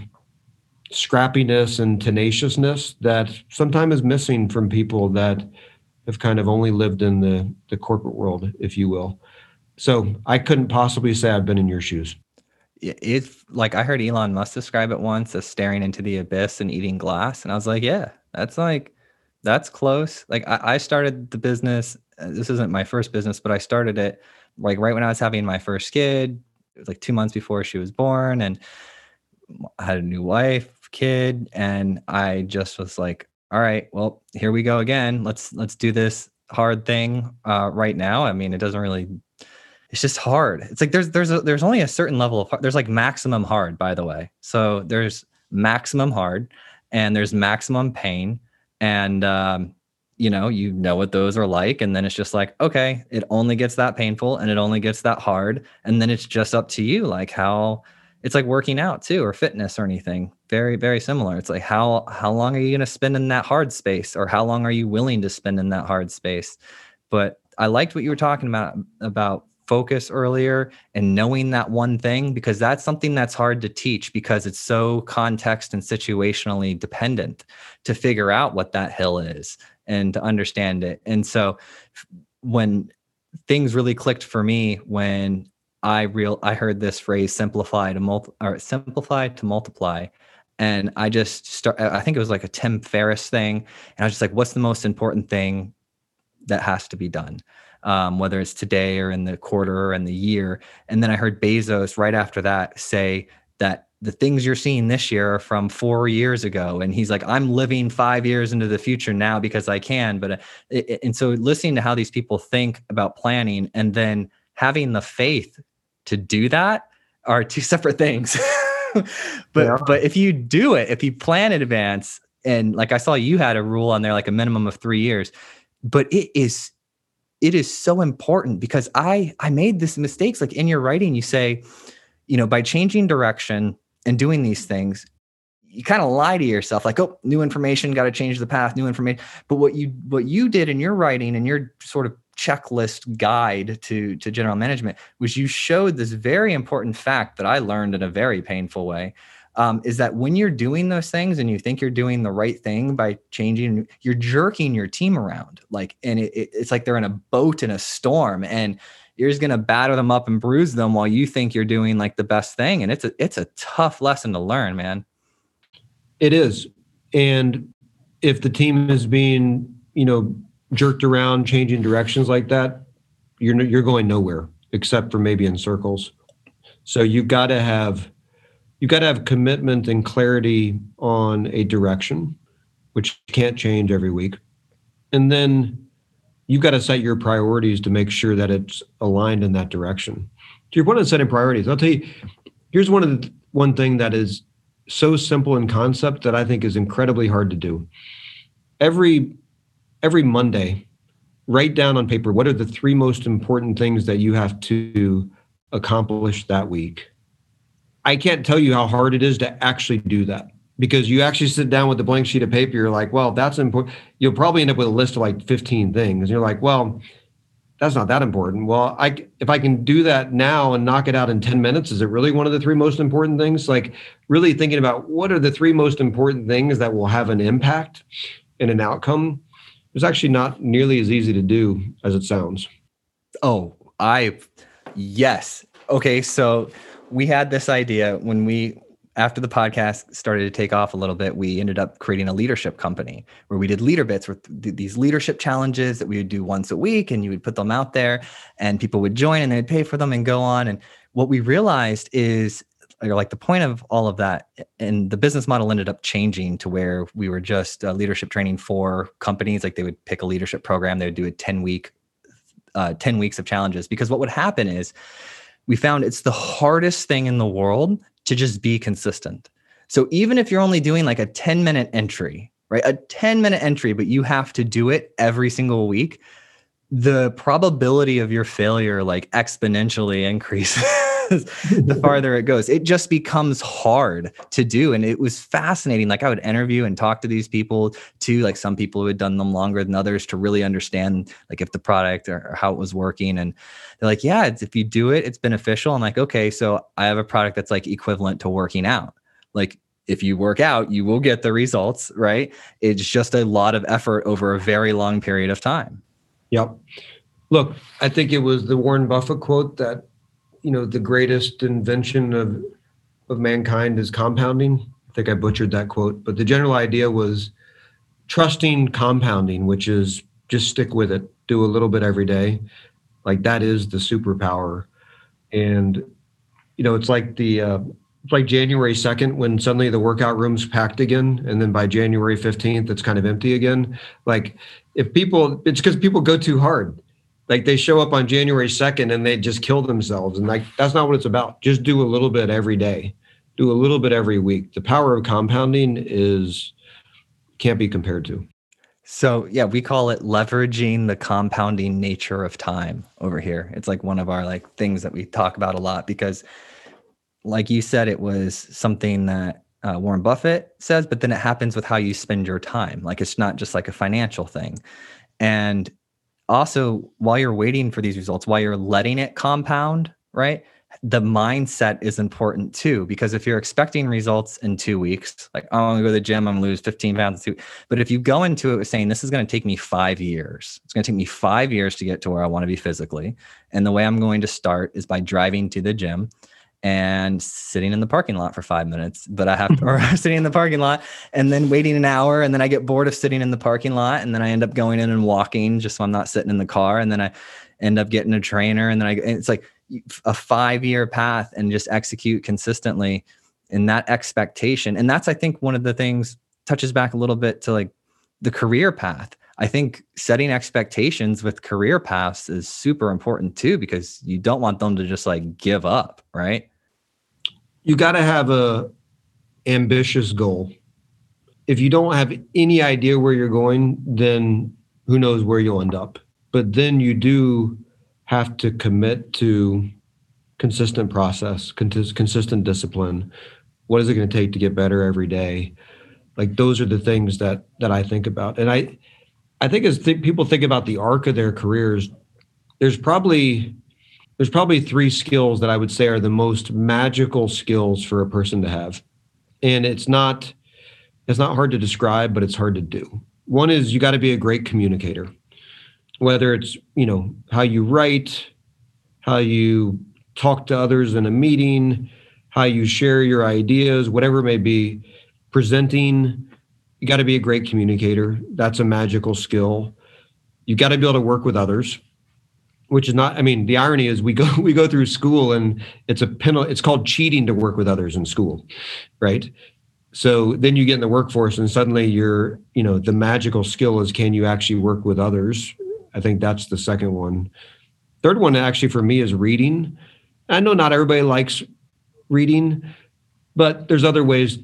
scrappiness and tenaciousness that sometimes is missing from people that have kind of only lived in the the corporate world, if you will. So I couldn't possibly say I've been in your shoes. It's like I heard Elon Musk describe it once as staring into the abyss and eating glass, and I was like, yeah, that's like that's close. Like I, I started the business. Uh, this isn't my first business, but I started it like right when I was having my first kid. Like two months before she was born, and I had a new wife, kid, and I just was like, all right, well, here we go again. Let's let's do this hard thing uh, right now. I mean, it doesn't really. It's just hard. It's like there's there's a, there's only a certain level of hard. there's like maximum hard, by the way. So there's maximum hard, and there's maximum pain, and um, you know you know what those are like and then it's just like okay it only gets that painful and it only gets that hard and then it's just up to you like how it's like working out too or fitness or anything very very similar. It's like how how long are you going to spend in that hard space or how long are you willing to spend in that hard space? But i liked what you were talking about about focus earlier and knowing that one thing because that's something that's hard to teach because it's so context and situationally dependent to figure out what that hill is and to understand it. And so when things really clicked for me when i real i heard this phrase simplify to multi or simplify to multiply and i just start i think it was like a tim ferriss thing and i was just like what's the most important thing that has to be done um, whether it's today or in the quarter or in the year. And then I heard Bezos right after that say that the things you're seeing this year are from four years ago. And he's like, I'm living five years into the future now because I can. But, uh, it, and so listening to how these people think about planning and then having the faith to do that are two separate things. but, yeah. but if you do it, if you plan in advance, and like I saw you had a rule on there, like a minimum of three years, but it is it is so important because I I made this mistakes like in your writing you say, you know, by changing direction and doing these things, you kind of lie to yourself like, oh, new information, got to change the path, new information. But what you what you did in your writing and your sort of checklist guide to to general management was you showed this very important fact that I learned in a very painful way um, is that when you're doing those things and you think you're doing the right thing by changing, you're jerking your team around. Like, and it, it, it's like they're in a boat in a storm, and you're just gonna batter them up and bruise them while you think you're doing like the best thing. And it's a it's a tough lesson to learn, man. It is, and if the team is being, you know, jerked around, changing directions like that, you're you're going nowhere except for maybe in circles. So you've got to have you've got to have commitment and clarity on a direction, which can't change every week. And then you've got to set your priorities to make sure that it's aligned in that direction. To your point on setting priorities, I'll tell you, here's one of the one thing that is so simple in concept that I think is incredibly hard to do. Every every Monday, write down on paper what are the three most important things that you have to accomplish that week I can't tell you how hard it is to actually do that because you actually sit down with a blank sheet of paper. You're like, well, that's important. You'll probably end up with a list of like 15 things. And you're like, well, that's not that important. Well, I if I can do that now and knock it out in 10 minutes, is it really one of the three most important things? Like really thinking about what are the three most important things that will have an impact and an outcome is actually not nearly as easy to do as it sounds. Oh, I yes. Okay, so we had this idea when we after the podcast started to take off a little bit, we ended up creating a leadership company where we did leader bits with these leadership challenges that we would do once a week and you would put them out there and people would join and they'd pay for them and go on. And what we realized is like the point of all of that and the business model ended up changing to where we were just uh, leadership training for companies like they would pick a leadership program they would do a 10 week uh, 10 weeks of challenges because what would happen is we found it's the hardest thing in the world to just be consistent. So even if you're only doing like a 10 minute entry, right? A 10 minute entry, but you have to do it every single week, the probability of your failure like exponentially increases the farther it goes. It just becomes hard to do. And it was fascinating. Like I would interview and talk to these people too, like some people who had done them longer than others to really understand like if the product or, or how it was working. And they're like, yeah, if you do it, it's beneficial. I'm like, okay, so I have a product that's like equivalent to working out. Like if you work out, you will get the results, right? It's just a lot of effort over a very long period of time. Yep. Look, I think it was the Warren Buffett quote that you know the greatest invention of of mankind is compounding. I think I butchered that quote, but the general idea was trusting compounding, which is just stick with it, do a little bit every day. Like that is the superpower. And you know, it's like the uh, it's like January 2nd when suddenly the workout room's packed again and then by January 15th it's kind of empty again. Like if people it's because people go too hard like they show up on January 2nd and they just kill themselves. And like that's not what it's about. Just do a little bit every day. Do a little bit every week. The power of compounding is can't be compared to. So yeah, we call it leveraging the compounding nature of time over here. It's like one of our like things that we talk about a lot because like you said, it was something that uh, Warren Buffett says, but then it happens with how you spend your time. Like it's not just like a financial thing. And also while you're waiting for these results while you're letting it compound right the mindset is important too because if you're expecting results in two weeks like oh, i'm gonna go to the gym i'm gonna lose 15 pounds too but if you go into it with saying this is gonna take me five years it's gonna take me five years to get to where i want to be physically and the way i'm going to start is by driving to the gym and sitting in the parking lot for five minutes, but I have to, or mm-hmm. sitting in the parking lot and then waiting an hour. And then I get bored of sitting in the parking lot. And then I end up going in and walking just so I'm not sitting in the car. And then I end up getting a trainer. And then I, it's like a five year path and just execute consistently in that expectation. And that's, I think, one of the things touches back a little bit to like the career path. I think setting expectations with career paths is super important too, because you don't want them to just like give up, right? you got to have a ambitious goal. If you don't have any idea where you're going, then who knows where you'll end up. But then you do have to commit to consistent process, consistent discipline. What is it going to take to get better every day? Like those are the things that that I think about. And I I think as th- people think about the arc of their careers, there's probably there's probably three skills that I would say are the most magical skills for a person to have. And it's not it's not hard to describe, but it's hard to do. One is you got to be a great communicator. Whether it's, you know, how you write, how you talk to others in a meeting, how you share your ideas, whatever it may be, presenting, you got to be a great communicator. That's a magical skill. You got to be able to work with others which is not i mean the irony is we go we go through school and it's a penalty it's called cheating to work with others in school right so then you get in the workforce and suddenly you're you know the magical skill is can you actually work with others i think that's the second one third one actually for me is reading i know not everybody likes reading but there's other ways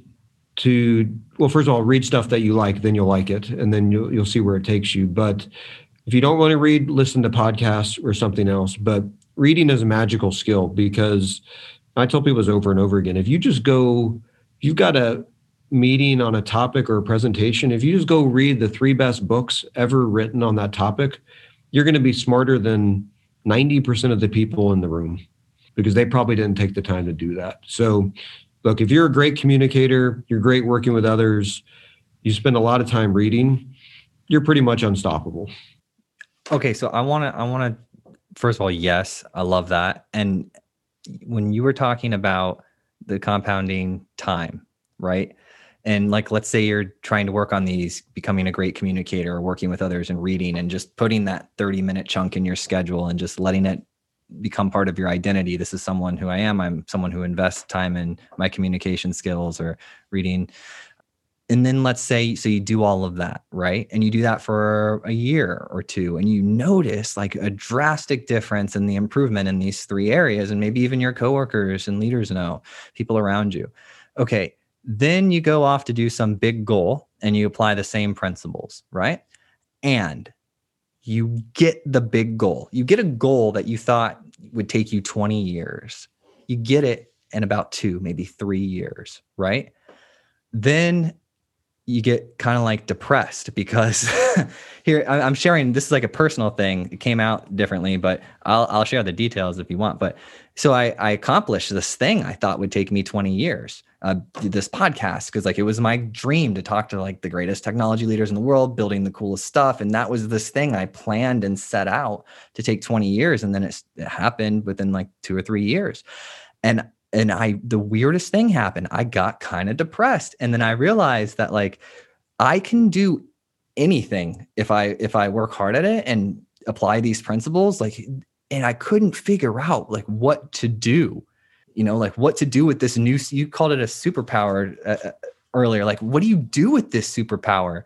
to well first of all read stuff that you like then you'll like it and then you'll, you'll see where it takes you but if you don't want to read, listen to podcasts or something else. But reading is a magical skill because I tell people this over and over again. If you just go, you've got a meeting on a topic or a presentation, if you just go read the three best books ever written on that topic, you're going to be smarter than 90% of the people in the room because they probably didn't take the time to do that. So, look, if you're a great communicator, you're great working with others, you spend a lot of time reading, you're pretty much unstoppable. Okay, so I want to I want to first of all, yes, I love that. And when you were talking about the compounding time, right? And like, let's say you're trying to work on these, becoming a great communicator, or working with others and reading, and just putting that 30 minute chunk in your schedule and just letting it become part of your identity. This is someone who I am. I'm someone who invests time in my communication skills or reading. And then let's say, so you do all of that, right? And you do that for a year or two, and you notice like a drastic difference in the improvement in these three areas. And maybe even your coworkers and leaders know, people around you. Okay. Then you go off to do some big goal and you apply the same principles, right? And you get the big goal. You get a goal that you thought would take you 20 years. You get it in about two, maybe three years, right? Then you get kind of like depressed because here I'm sharing this is like a personal thing. It came out differently, but I'll I'll share the details if you want. But so I I accomplished this thing I thought would take me 20 years. Uh, this podcast because like it was my dream to talk to like the greatest technology leaders in the world, building the coolest stuff, and that was this thing I planned and set out to take 20 years, and then it, it happened within like two or three years, and and I the weirdest thing happened. I got kind of depressed and then I realized that like I can do anything if I if I work hard at it and apply these principles like and I couldn't figure out like what to do. You know, like what to do with this new you called it a superpower uh, uh earlier. Like what do you do with this superpower?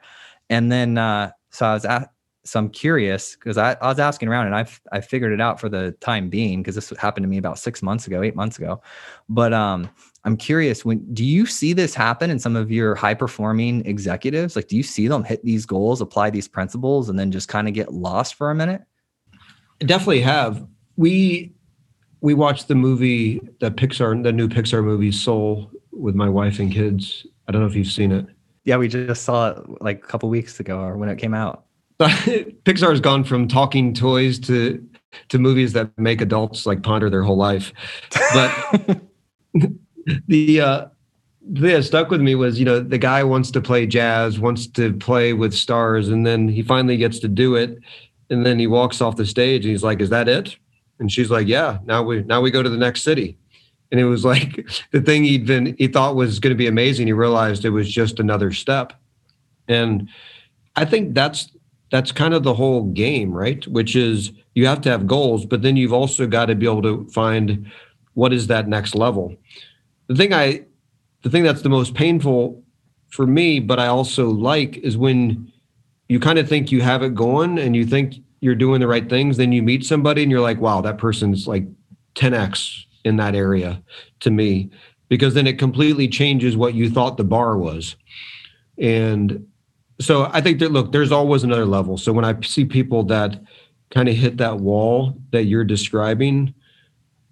And then uh so I was at, so I'm curious because I, I was asking around and I've I figured it out for the time being because this happened to me about six months ago, eight months ago. But um, I'm curious when do you see this happen in some of your high performing executives? Like, do you see them hit these goals, apply these principles, and then just kind of get lost for a minute? I definitely have. We we watched the movie, the Pixar, the new Pixar movie Soul with my wife and kids. I don't know if you've seen it. Yeah, we just saw it like a couple weeks ago or when it came out. Pixar has gone from talking toys to to movies that make adults like ponder their whole life. But the uh thing that stuck with me was, you know, the guy wants to play jazz, wants to play with stars, and then he finally gets to do it. And then he walks off the stage and he's like, Is that it? And she's like, Yeah, now we now we go to the next city. And it was like the thing he'd been he thought was going to be amazing. He realized it was just another step. And I think that's that's kind of the whole game, right? Which is you have to have goals, but then you've also got to be able to find what is that next level. The thing I the thing that's the most painful for me, but I also like is when you kind of think you have it going and you think you're doing the right things, then you meet somebody and you're like, wow, that person's like 10x in that area to me because then it completely changes what you thought the bar was. And so I think that look, there's always another level. So when I see people that kind of hit that wall that you're describing,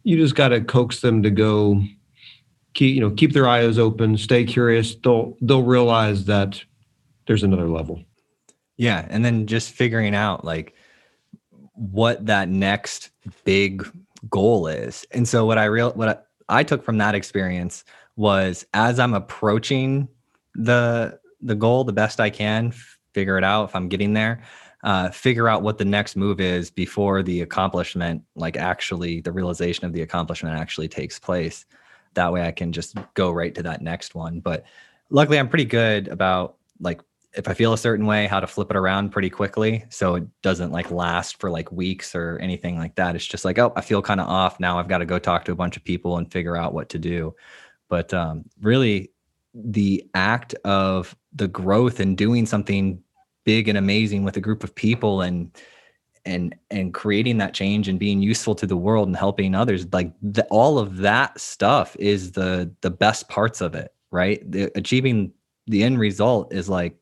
you just got to coax them to go keep you know keep their eyes open, stay curious. They'll they'll realize that there's another level. Yeah, and then just figuring out like what that next big goal is. And so what I real what I, I took from that experience was as I'm approaching the the goal the best I can, figure it out if I'm getting there, uh, figure out what the next move is before the accomplishment, like actually the realization of the accomplishment actually takes place. That way I can just go right to that next one. But luckily, I'm pretty good about like if I feel a certain way, how to flip it around pretty quickly. So it doesn't like last for like weeks or anything like that. It's just like, oh, I feel kind of off. Now I've got to go talk to a bunch of people and figure out what to do. But um, really, the act of the growth and doing something big and amazing with a group of people and and and creating that change and being useful to the world and helping others like the, all of that stuff is the the best parts of it right? The, achieving the end result is like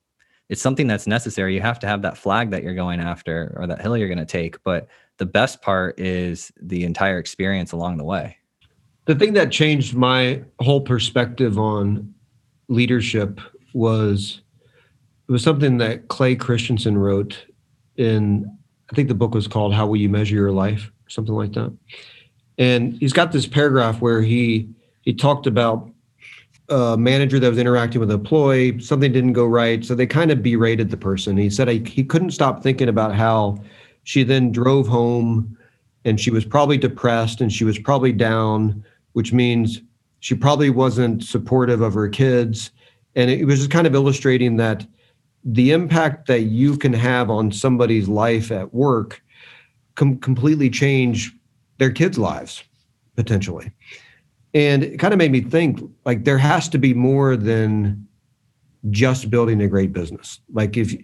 it's something that's necessary. You have to have that flag that you're going after or that hill you're going to take but the best part is the entire experience along the way. The thing that changed my whole perspective on leadership was it was something that Clay Christensen wrote in I think the book was called How Will You Measure Your Life or something like that. And he's got this paragraph where he he talked about a manager that was interacting with an employee, something didn't go right, so they kind of berated the person. He said he, he couldn't stop thinking about how she then drove home and she was probably depressed and she was probably down, which means She probably wasn't supportive of her kids. And it was just kind of illustrating that the impact that you can have on somebody's life at work can completely change their kids' lives potentially. And it kind of made me think like there has to be more than just building a great business. Like if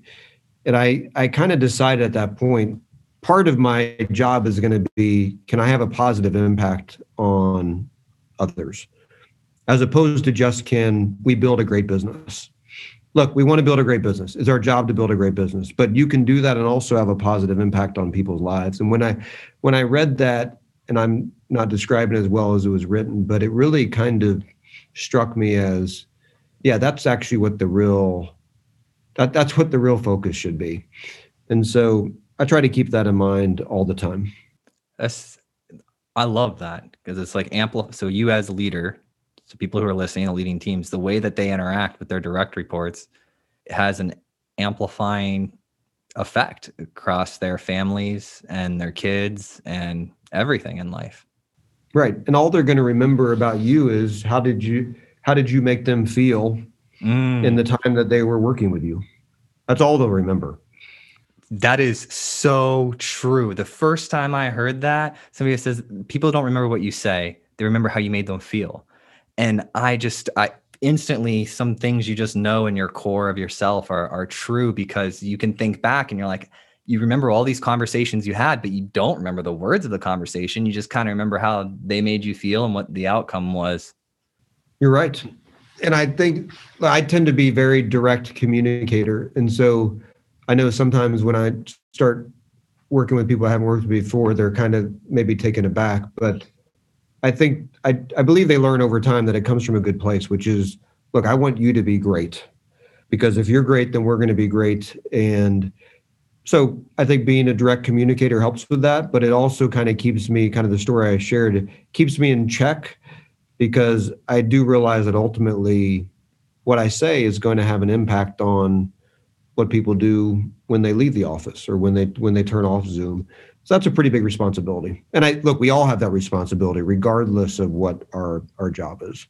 and I I kind of decided at that point part of my job is going to be can I have a positive impact on others as opposed to just can we build a great business. Look, we want to build a great business. It's our job to build a great business, but you can do that and also have a positive impact on people's lives. And when I when I read that and I'm not describing it as well as it was written, but it really kind of struck me as yeah, that's actually what the real that that's what the real focus should be. And so I try to keep that in mind all the time. That's I love that because it's like ample. So you as a leader, so people who are listening, to leading teams, the way that they interact with their direct reports has an amplifying effect across their families and their kids and everything in life. Right. And all they're going to remember about you is how did you how did you make them feel mm. in the time that they were working with you? That's all they'll remember. That is so true. The first time I heard that, somebody says people don't remember what you say, they remember how you made them feel. And I just I instantly some things you just know in your core of yourself are are true because you can think back and you're like you remember all these conversations you had but you don't remember the words of the conversation. You just kind of remember how they made you feel and what the outcome was. You're right. And i think i tend to be very direct communicator. And so I know sometimes when I start working with people I haven't worked with before, they're kind of maybe taken aback. But I think I, I believe they learn over time that it comes from a good place, which is look, I want you to be great. Because if you're great, then we're going to be great. And so I think being a direct communicator helps with that, but it also kind of keeps me kind of the story I shared, keeps me in check because I do realize that ultimately what I say is going to have an impact on what people do when they leave the office or when they when they turn off Zoom. So that's a pretty big responsibility. And I look, we all have that responsibility, regardless of what our our job is.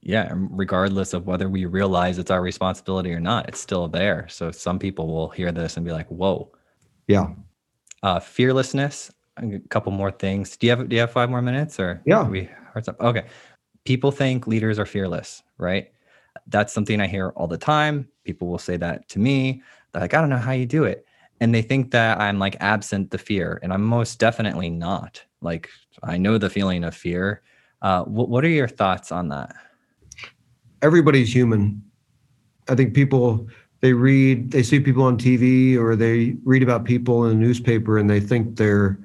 Yeah, regardless of whether we realize it's our responsibility or not, it's still there. So some people will hear this and be like, "Whoa." Yeah. Uh, fearlessness. A couple more things. Do you have Do you have five more minutes or? Yeah. We hearts up. Okay. People think leaders are fearless, right? That's something I hear all the time. People will say that to me. They're like, I don't know how you do it. And they think that I'm like absent the fear. And I'm most definitely not. Like, I know the feeling of fear. Uh, what, what are your thoughts on that? Everybody's human. I think people, they read, they see people on TV or they read about people in a newspaper and they think they're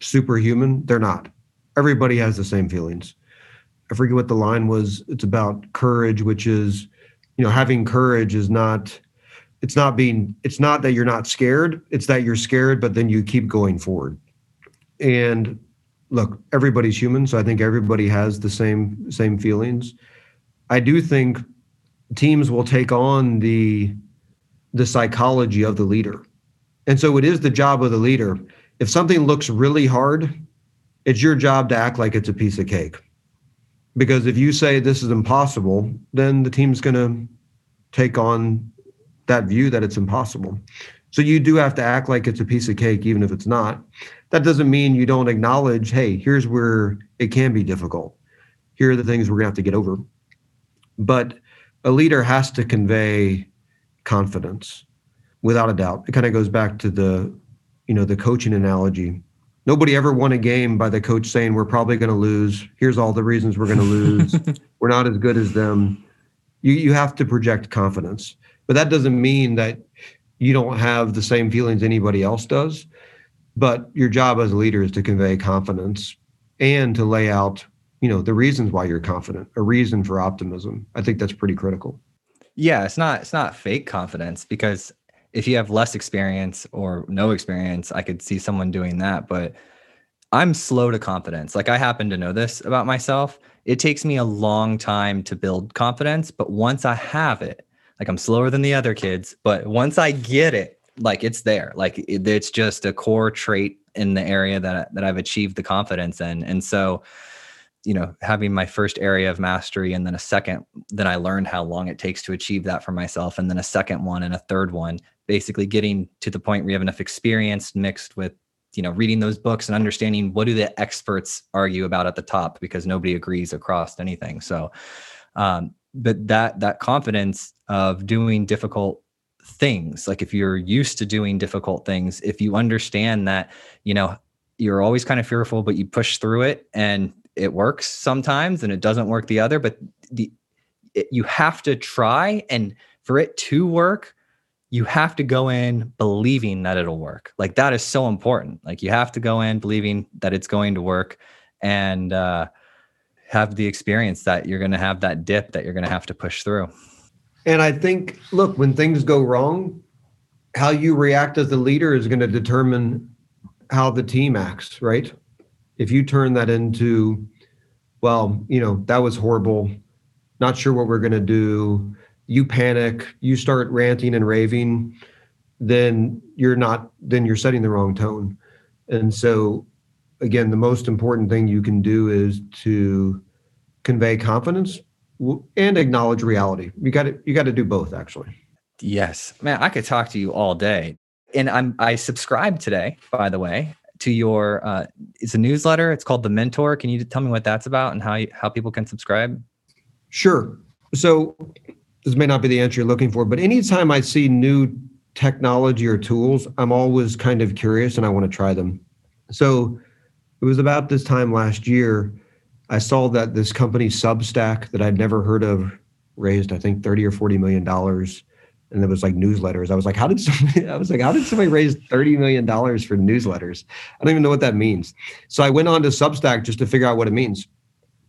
superhuman. They're not. Everybody has the same feelings. I forget what the line was. It's about courage, which is, you know, having courage is not, it's not being, it's not that you're not scared. It's that you're scared, but then you keep going forward. And look, everybody's human, so I think everybody has the same same feelings. I do think teams will take on the the psychology of the leader. And so it is the job of the leader. If something looks really hard, it's your job to act like it's a piece of cake because if you say this is impossible, then the team's going to take on that view that it's impossible. So you do have to act like it's a piece of cake, even if it's not. That doesn't mean you don't acknowledge, hey, here's where it can be difficult. Here are the things we're going to have to get over. But a leader has to convey confidence without a doubt. It kind of goes back to the, you know, the coaching analogy nobody ever won a game by the coach saying we're probably going to lose. Here's all the reasons we're going to lose. we're not as good as them. You you have to project confidence, but that doesn't mean that you don't have the same feelings anybody else does. But your job as a leader is to convey confidence and to lay out, you know, the reasons why you're confident, a reason for optimism. I think that's pretty critical. Yeah, it's not it's not fake confidence because if you have less experience or no experience, I could see someone doing that. But I'm slow to confidence. Like I happen to know this about myself. It takes me a long time to build confidence, but once I have it, like I'm slower than the other kids, but once I get it, like it's there. Like it, it's just a core trait in the area that that I've achieved the confidence in. And so you know, having my first area of mastery and then a second, then I learned how long it takes to achieve that for myself. And then a second one and a third one, basically getting to the point where you have enough experience mixed with, you know, reading those books and understanding what do the experts argue about at the top because nobody agrees across anything. So, um, but that that confidence of doing difficult things. Like if you're used to doing difficult things if you understand that you know you're always kind of fearful but you push through it and it works sometimes and it doesn't work the other but the it, you have to try and for it to work you have to go in believing that it'll work. Like that is so important. Like you have to go in believing that it's going to work. And uh, have the experience that you're going to have that dip that you're going to have to push through and i think look when things go wrong how you react as the leader is going to determine how the team acts right if you turn that into, well, you know, that was horrible, not sure what we're going to do, you panic, you start ranting and raving, then you're not, then you're setting the wrong tone. And so, again, the most important thing you can do is to convey confidence and acknowledge reality. You got to you got to do both actually. Yes. Man, I could talk to you all day. And I'm I subscribed today, by the way to your uh, it's a newsletter. It's called The Mentor. Can you tell me what that's about and how you, how people can subscribe? Sure. So this may not be the answer you're looking for, but anytime I see new technology or tools, I'm always kind of curious and I want to try them. So it was about this time last year, I saw that this company Substack that I'd never heard of raised, I think, 30 or 40 million dollars and it was like newsletters. I was like, how did somebody, I was like, how did somebody raise $30 million for newsletters? I don't even know what that means. So I went on to Substack just to figure out what it means.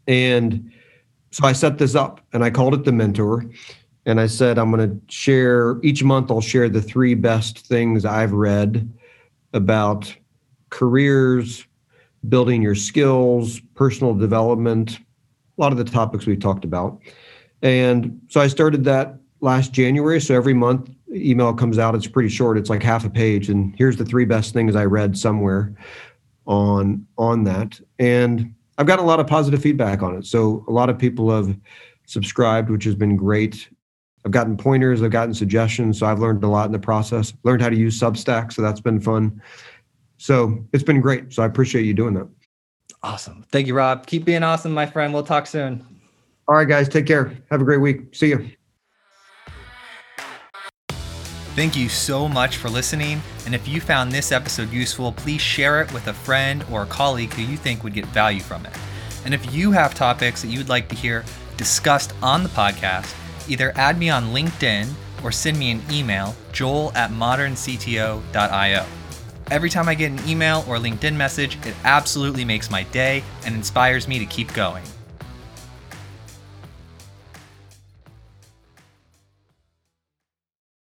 And so I set this up and I called it the mentor. And I said, I'm going to share each month, I'll share the three best things I've read about careers, building your skills, personal development, a lot of the topics we've talked about. And so I started that last January. So every month, email comes out. It's pretty short. It's like half a page, and here's the three best things I read somewhere on on that. And I've got a lot of positive feedback on it. So a lot of people have subscribed, which has been great. I've gotten pointers, I've gotten suggestions, so I've learned a lot in the process. Learned how to use Substack, so that's been fun. So it's been great. So I appreciate you doing that. Awesome. Thank you, Rob. Keep being awesome, my friend. We'll talk soon. All right, guys. Take care. Have a great week. See you. Thank you so much for listening. And if you found this episode useful, please share it with a friend or a colleague who you think would get value from it. And if you have topics that you'd like to hear discussed on the podcast, either add me on LinkedIn or send me an email, joel at moderncto.io. Every time I get an email or LinkedIn message, it absolutely makes my day and inspires me to keep going.